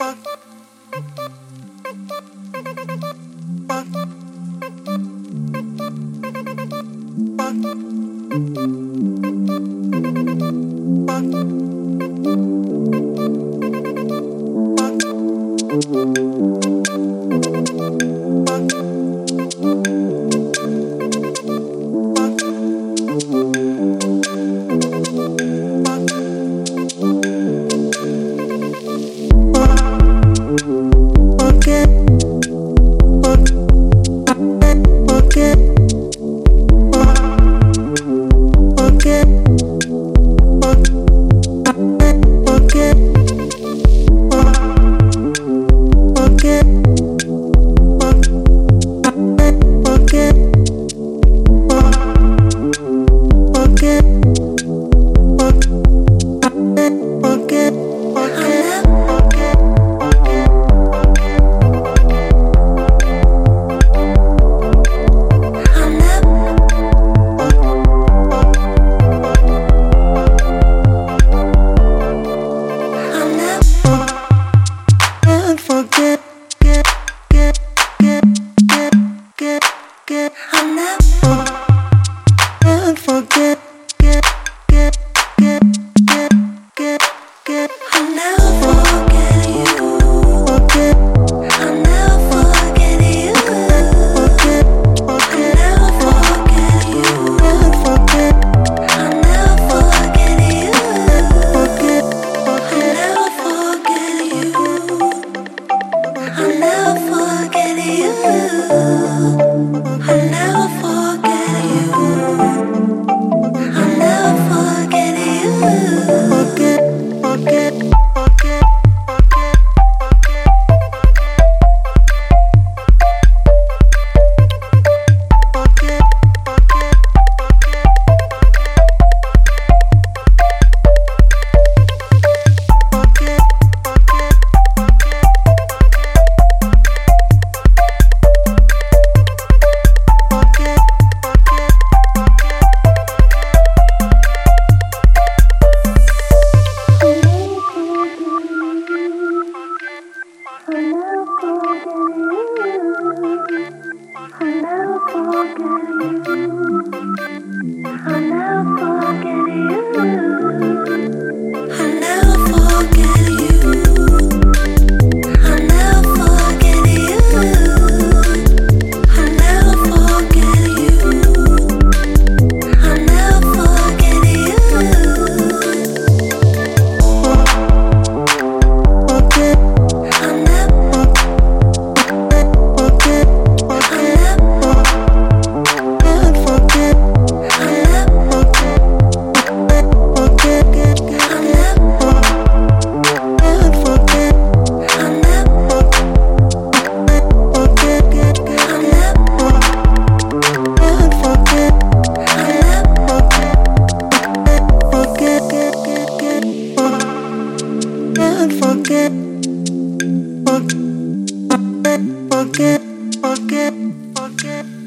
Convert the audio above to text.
Thank forget, forget, forget.